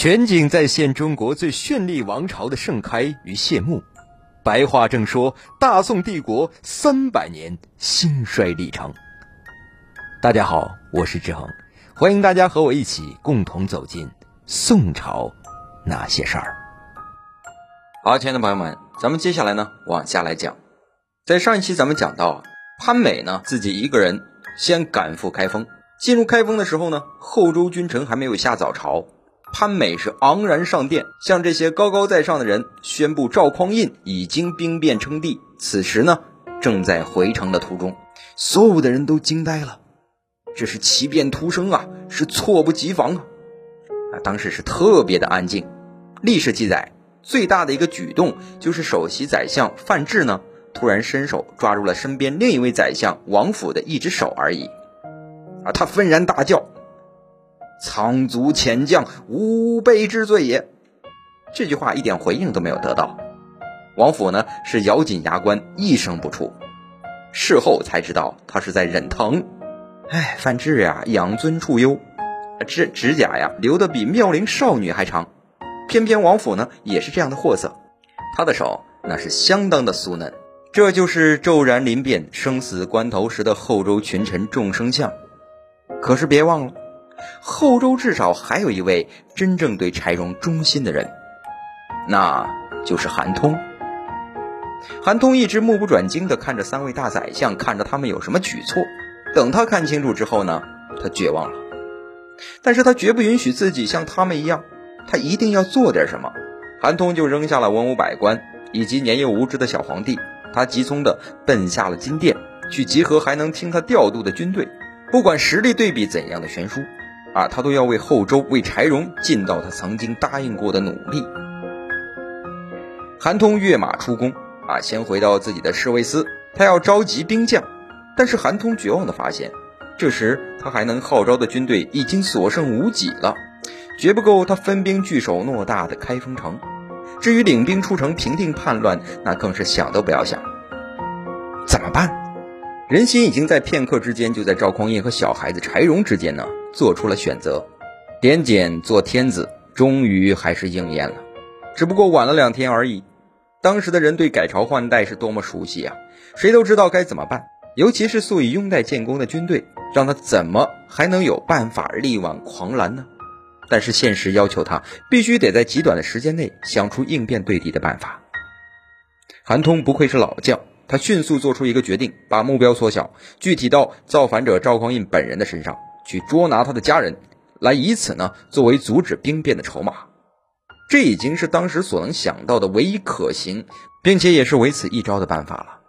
全景再现中国最绚丽王朝的盛开与谢幕。白话正说大宋帝国三百年兴衰历程。大家好，我是志恒，欢迎大家和我一起共同走进宋朝那些事儿。好，亲爱的朋友们，咱们接下来呢往下来讲。在上一期咱们讲到，潘美呢自己一个人先赶赴开封。进入开封的时候呢，后周君臣还没有下早朝。潘美是昂然上殿，向这些高高在上的人宣布赵匡胤已经兵变称帝。此时呢，正在回城的途中，所有的人都惊呆了，这是奇变突生啊，是猝不及防啊！啊，当时是特别的安静。历史记载，最大的一个举动就是首席宰相范质呢，突然伸手抓住了身边另一位宰相王府的一只手而已。啊，他愤然大叫。仓卒遣将，吾辈之罪也。这句话一点回应都没有得到。王府呢是咬紧牙关，一声不出。事后才知道他是在忍疼。哎，范质呀，养尊处优，指指甲呀留的比妙龄少女还长。偏偏王府呢也是这样的货色，他的手那是相当的酥嫩。这就是骤然临变、生死关头时的后周群臣众生相。可是别忘了。后周至少还有一位真正对柴荣忠心的人，那就是韩通。韩通一直目不转睛地看着三位大宰相，看着他们有什么举措。等他看清楚之后呢，他绝望了。但是他绝不允许自己像他们一样，他一定要做点什么。韩通就扔下了文武百官以及年幼无知的小皇帝，他急匆地奔下了金殿，去集合还能听他调度的军队。不管实力对比怎样的悬殊。啊，他都要为后周、为柴荣尽到他曾经答应过的努力。韩通跃马出宫，啊，先回到自己的侍卫司，他要召集兵将。但是韩通绝望地发现，这时他还能号召的军队已经所剩无几了，绝不够他分兵据守偌大的开封城。至于领兵出城平定叛乱，那更是想都不要想。怎么办？人心已经在片刻之间，就在赵匡胤和小孩子柴荣之间呢。做出了选择，点检做天子，终于还是应验了，只不过晚了两天而已。当时的人对改朝换代是多么熟悉啊！谁都知道该怎么办，尤其是素以拥戴建功的军队，让他怎么还能有办法力挽狂澜呢？但是现实要求他必须得在极短的时间内想出应变对敌的办法。韩通不愧是老将，他迅速做出一个决定，把目标缩小，具体到造反者赵匡胤本人的身上。去捉拿他的家人，来以此呢作为阻止兵变的筹码。这已经是当时所能想到的唯一可行，并且也是唯此一招的办法了。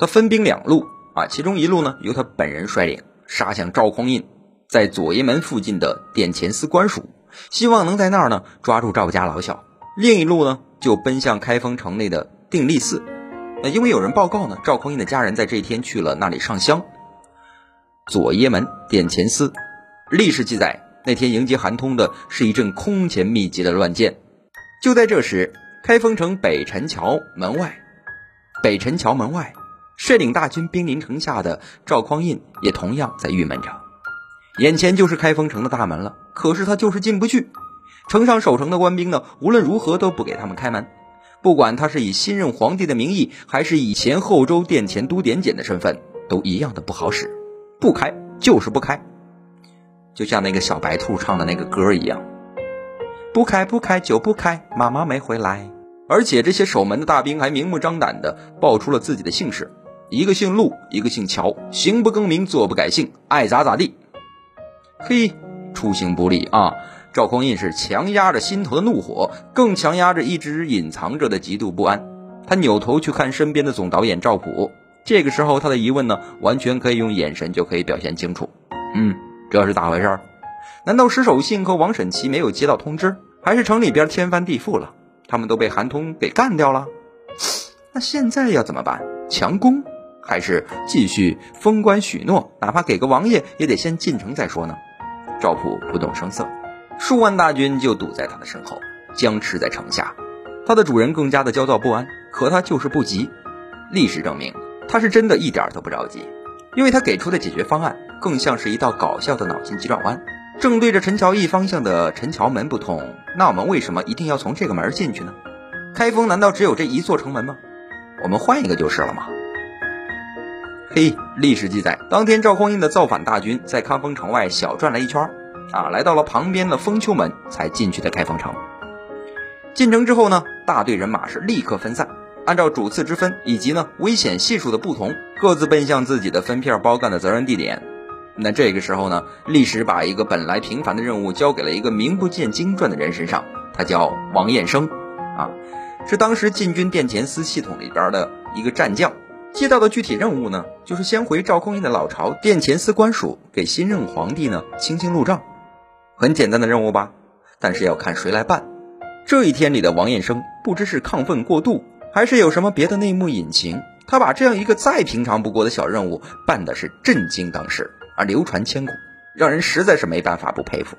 他分兵两路啊，其中一路呢由他本人率领，杀向赵匡胤在左掖门附近的殿前司官署，希望能在那儿呢抓住赵家老小；另一路呢就奔向开封城内的定力寺。那因为有人报告呢，赵匡胤的家人在这一天去了那里上香。左掖门殿前司，历史记载，那天迎接韩通的是一阵空前密集的乱箭。就在这时，开封城北陈桥门外，北陈桥门外，率领大军兵临城下的赵匡胤也同样在郁闷着。眼前就是开封城的大门了，可是他就是进不去。城上守城的官兵呢，无论如何都不给他们开门。不管他是以新任皇帝的名义，还是以前后周殿前都点检的身份，都一样的不好使。不开就是不开，就像那个小白兔唱的那个歌一样，不开不开就不开，妈妈没回来。而且这些守门的大兵还明目张胆的报出了自己的姓氏，一个姓陆，一个姓乔，行不更名，坐不改姓，爱咋咋地。嘿，出行不利啊！赵匡胤是强压着心头的怒火，更强压着一直隐藏着的极度不安。他扭头去看身边的总导演赵普。这个时候，他的疑问呢，完全可以用眼神就可以表现清楚。嗯，这是咋回事？难道石守信和王审琦没有接到通知，还是城里边天翻地覆了？他们都被韩通给干掉了？那现在要怎么办？强攻，还是继续封官许诺？哪怕给个王爷，也得先进城再说呢？赵普不动声色，数万大军就堵在他的身后，僵持在城下。他的主人更加的焦躁不安，可他就是不急。历史证明。他是真的一点都不着急，因为他给出的解决方案更像是一道搞笑的脑筋急转弯。正对着陈桥驿方向的陈桥门不通，那我们为什么一定要从这个门进去呢？开封难道只有这一座城门吗？我们换一个就是了吗？嘿，历史记载，当天赵匡胤的造反大军在开封城外小转了一圈，啊，来到了旁边的封丘门才进去的开封城。进城之后呢，大队人马是立刻分散，按照主次之分以及呢危险系数的不同，各自奔向自己的分片包干的责任地点。那这个时候呢，历史把一个本来平凡的任务交给了一个名不见经传的人身上，他叫王彦生，啊，是当时禁军殿前司系统里边的一个战将。接到的具体任务呢，就是先回赵匡胤的老巢殿前司官署，给新任皇帝呢清清路障。很简单的任务吧，但是要看谁来办。这一天里的王彦生，不知是亢奋过度，还是有什么别的内幕隐情，他把这样一个再平常不过的小任务办的是震惊当时，而流传千古，让人实在是没办法不佩服。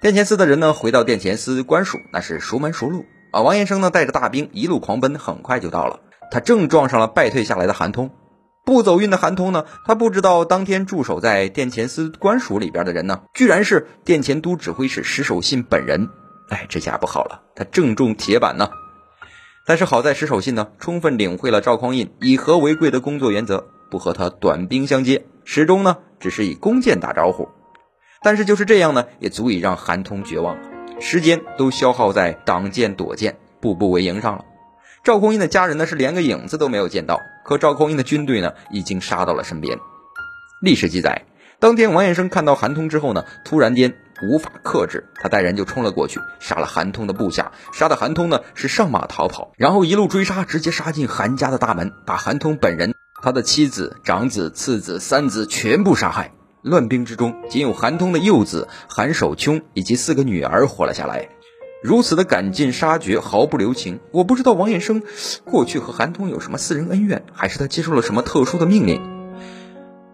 殿前司的人呢，回到殿前司官署，那是熟门熟路啊。王延生呢，带着大兵一路狂奔，很快就到了。他正撞上了败退下来的韩通，不走运的韩通呢？他不知道当天驻守在殿前司官署里边的人呢，居然是殿前都指挥使石守信本人。哎，这下不好了，他正中铁板呢。但是好在石守信呢，充分领会了赵匡胤以和为贵的工作原则，不和他短兵相接，始终呢只是以弓箭打招呼。但是就是这样呢，也足以让韩通绝望，时间都消耗在挡箭躲箭、步步为营上了。赵匡胤的家人呢是连个影子都没有见到，可赵匡胤的军队呢已经杀到了身边。历史记载，当天王彦生看到韩通之后呢，突然间无法克制，他带人就冲了过去，杀了韩通的部下，杀的韩通呢是上马逃跑，然后一路追杀，直接杀进韩家的大门，把韩通本人、他的妻子、长子、次子、三子全部杀害。乱兵之中，仅有韩通的幼子韩守琼以及四个女儿活了下来。如此的赶尽杀绝，毫不留情。我不知道王彦生过去和韩通有什么私人恩怨，还是他接受了什么特殊的命令。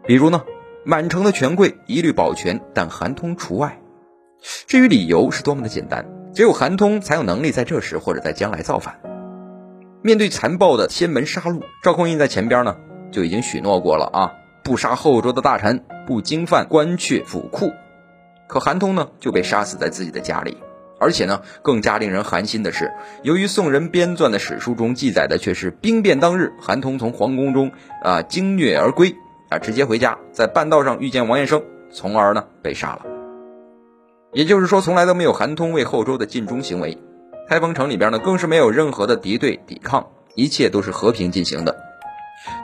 比如呢，满城的权贵一律保全，但韩通除外。至于理由是多么的简单，只有韩通才有能力在这时或者在将来造反。面对残暴的天门杀戮，赵匡胤在前边呢就已经许诺过了啊，不杀后桌的大臣，不经犯官阙府库。可韩通呢就被杀死在自己的家里。而且呢，更加令人寒心的是，由于宋人编撰的史书中记载的却是兵变当日，韩通从皇宫中啊经虐而归啊，直接回家，在半道上遇见王彦生，从而呢被杀了。也就是说，从来都没有韩通为后周的尽忠行为。开封城里边呢，更是没有任何的敌对抵抗，一切都是和平进行的，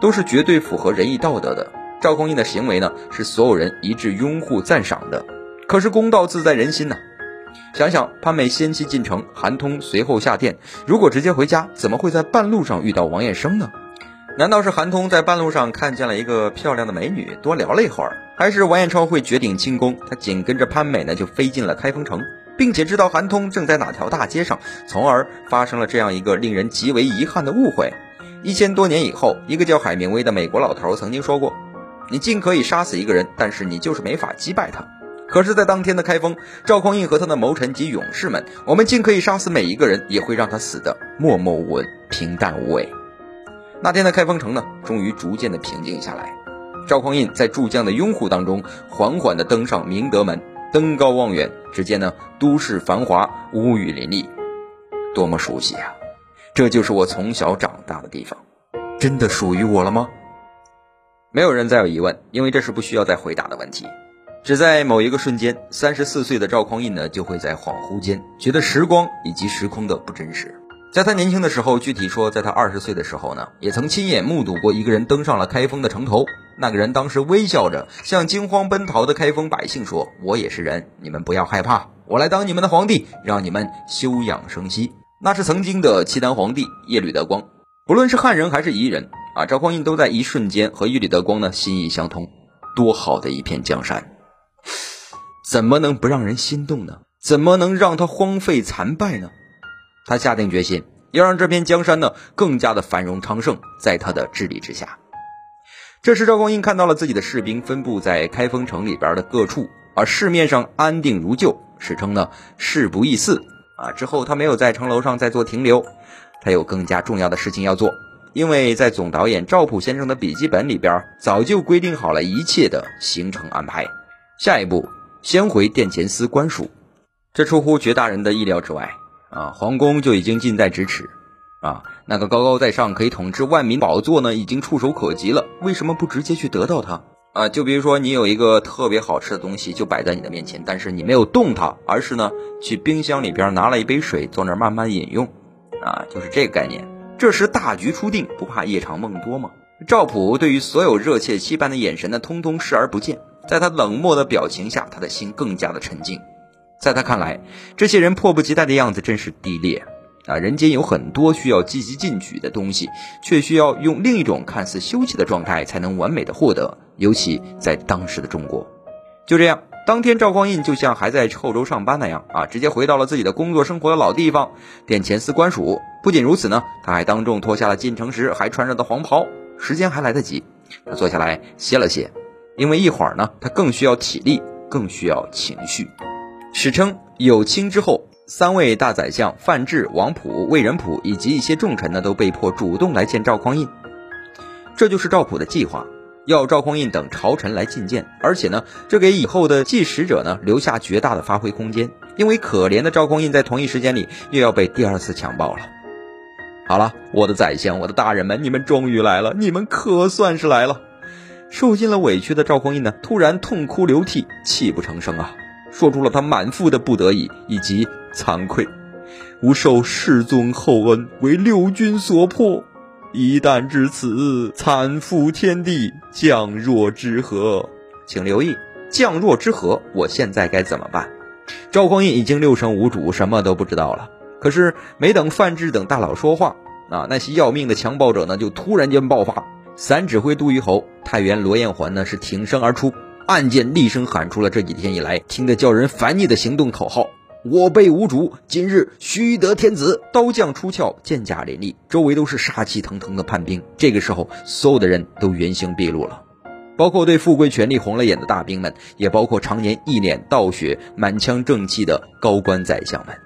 都是绝对符合仁义道德的。赵匡胤的行为呢，是所有人一致拥护赞赏的。可是公道自在人心呐。想想潘美先期进城，韩通随后下殿。如果直接回家，怎么会在半路上遇到王彦生呢？难道是韩通在半路上看见了一个漂亮的美女，多聊了一会儿？还是王彦超会绝顶轻功？他紧跟着潘美呢，就飞进了开封城，并且知道韩通正在哪条大街上，从而发生了这样一个令人极为遗憾的误会。一千多年以后，一个叫海明威的美国老头曾经说过：“你尽可以杀死一个人，但是你就是没法击败他。”可是，在当天的开封，赵匡胤和他的谋臣及勇士们，我们尽可以杀死每一个人，也会让他死的默默无闻、平淡无味。那天的开封城呢，终于逐渐的平静下来。赵匡胤在诸将的拥护当中，缓缓的登上明德门，登高望远，只见呢都市繁华，屋宇林立，多么熟悉啊！这就是我从小长大的地方，真的属于我了吗？没有人再有疑问，因为这是不需要再回答的问题。只在某一个瞬间，三十四岁的赵匡胤呢，就会在恍惚间觉得时光以及时空的不真实。在他年轻的时候，具体说，在他二十岁的时候呢，也曾亲眼目睹过一个人登上了开封的城头。那个人当时微笑着向惊慌奔逃的开封百姓说：“我也是人，你们不要害怕，我来当你们的皇帝，让你们休养生息。”那是曾经的契丹皇帝耶律德光。不论是汉人还是彝人啊，赵匡胤都在一瞬间和耶律德光呢心意相通。多好的一片江山！怎么能不让人心动呢？怎么能让他荒废残败呢？他下定决心要让这片江山呢更加的繁荣昌盛，在他的治理之下。这时赵匡胤看到了自己的士兵分布在开封城里边的各处，而市面上安定如旧，史称呢事不易似啊。之后他没有在城楼上再做停留，他有更加重要的事情要做，因为在总导演赵普先生的笔记本里边早就规定好了一切的行程安排。下一步先回殿前司官署。这出乎绝大人的意料之外啊！皇宫就已经近在咫尺啊，那个高高在上可以统治万民宝座呢，已经触手可及了。为什么不直接去得到它啊？就比如说，你有一个特别好吃的东西就摆在你的面前，但是你没有动它，而是呢去冰箱里边拿了一杯水，坐那儿慢慢饮用啊，就是这个概念。这时大局初定，不怕夜长梦多吗？赵普对于所有热切期盼的眼神呢，通通视而不见。在他冷漠的表情下，他的心更加的沉静。在他看来，这些人迫不及待的样子真是低劣啊！人间有很多需要积极进取的东西，却需要用另一种看似休憩的状态才能完美的获得。尤其在当时的中国，就这样，当天赵匡胤就像还在后州上班那样啊，直接回到了自己的工作生活的老地方——殿前司官署。不仅如此呢，他还当众脱下了进城时还穿着的黄袍。时间还来得及，他坐下来歇了歇，因为一会儿呢，他更需要体力，更需要情绪。史称有清之后，三位大宰相范质、王普、魏仁普以及一些重臣呢，都被迫主动来见赵匡胤。这就是赵普的计划，要赵匡胤等朝臣来觐见，而且呢，这给以后的继使者呢留下绝大的发挥空间。因为可怜的赵匡胤在同一时间里又要被第二次强暴了。好了，我的宰相，我的大人们，你们终于来了，你们可算是来了。受尽了委屈的赵匡胤呢，突然痛哭流涕，泣不成声啊。说出了他满腹的不得已以及惭愧，吾受世尊厚恩，为六军所迫，一旦至此，惨负天地，降若之何？请留意，降若之何？我现在该怎么办？赵匡胤已经六神无主，什么都不知道了。可是没等范质等大佬说话，啊，那些要命的强暴者呢，就突然间爆发。散指挥都虞侯太原罗彦环呢，是挺身而出。暗箭厉声喊出了这几天以来听得叫人烦腻的行动口号：“我辈无主，今日须得天子！”刀将出鞘，剑甲林立，周围都是杀气腾腾的叛兵。这个时候，所有的人都原形毕露了，包括对富贵权力红了眼的大兵们，也包括常年一脸倒血、满腔正气的高官宰相们。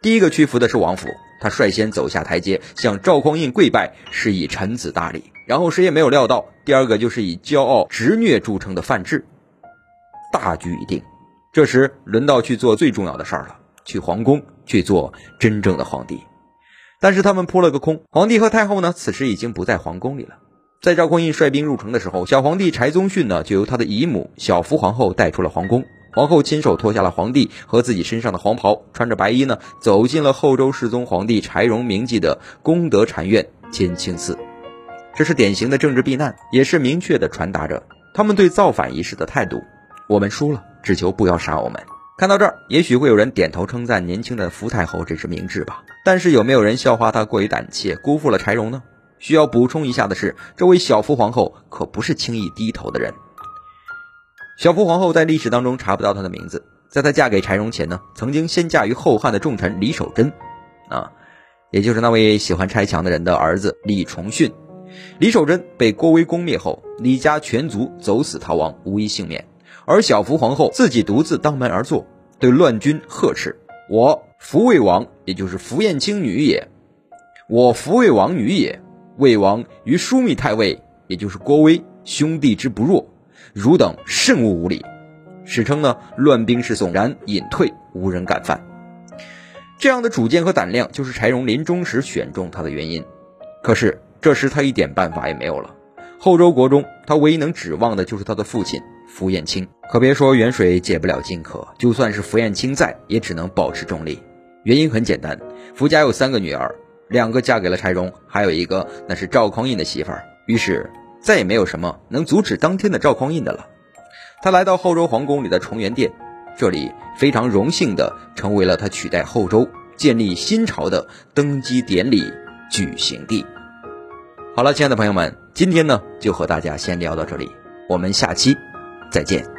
第一个屈服的是王府，他率先走下台阶，向赵匡胤跪拜，示意臣子大礼。然后谁也没有料到，第二个就是以骄傲执虐著称的范质。大局已定，这时轮到去做最重要的事儿了，去皇宫去做真正的皇帝。但是他们扑了个空，皇帝和太后呢，此时已经不在皇宫里了。在赵匡胤率兵入城的时候，小皇帝柴宗训呢，就由他的姨母小福皇后带出了皇宫。皇后亲手脱下了皇帝和自己身上的黄袍，穿着白衣呢，走进了后周世宗皇帝柴荣铭记的功德禅院监清寺。这是典型的政治避难，也是明确的传达着他们对造反一事的态度。我们输了，只求不要杀我们。看到这儿，也许会有人点头称赞年轻的福太后真是明智吧。但是有没有人笑话她过于胆怯，辜负了柴荣呢？需要补充一下的是，这位小福皇后可不是轻易低头的人。小福皇后在历史当中查不到她的名字，在她嫁给柴荣前呢，曾经先嫁于后汉的重臣李守贞，啊，也就是那位喜欢拆墙的人的儿子李重训。李守贞被郭威攻灭后，李家全族走死逃亡，无一幸免。而小福皇后自己独自当门而坐，对乱军呵斥：“我福魏王，也就是福彦卿女也；我福魏王女也。魏王与枢密太尉，也就是郭威兄弟之不弱，汝等甚勿无礼。”史称呢，乱兵势悚然，隐退，无人敢犯。这样的主见和胆量，就是柴荣临终时选中他的原因。可是。这时他一点办法也没有了。后周国中，他唯一能指望的就是他的父亲符彦卿。可别说远水解不了近渴，就算是符彦卿在，也只能保持中立。原因很简单，符家有三个女儿，两个嫁给了柴荣，还有一个那是赵匡胤的媳妇儿。于是再也没有什么能阻止当天的赵匡胤的了。他来到后周皇宫里的崇元殿，这里非常荣幸的成为了他取代后周、建立新朝的登基典礼举行地。好了，亲爱的朋友们，今天呢就和大家先聊到这里，我们下期再见。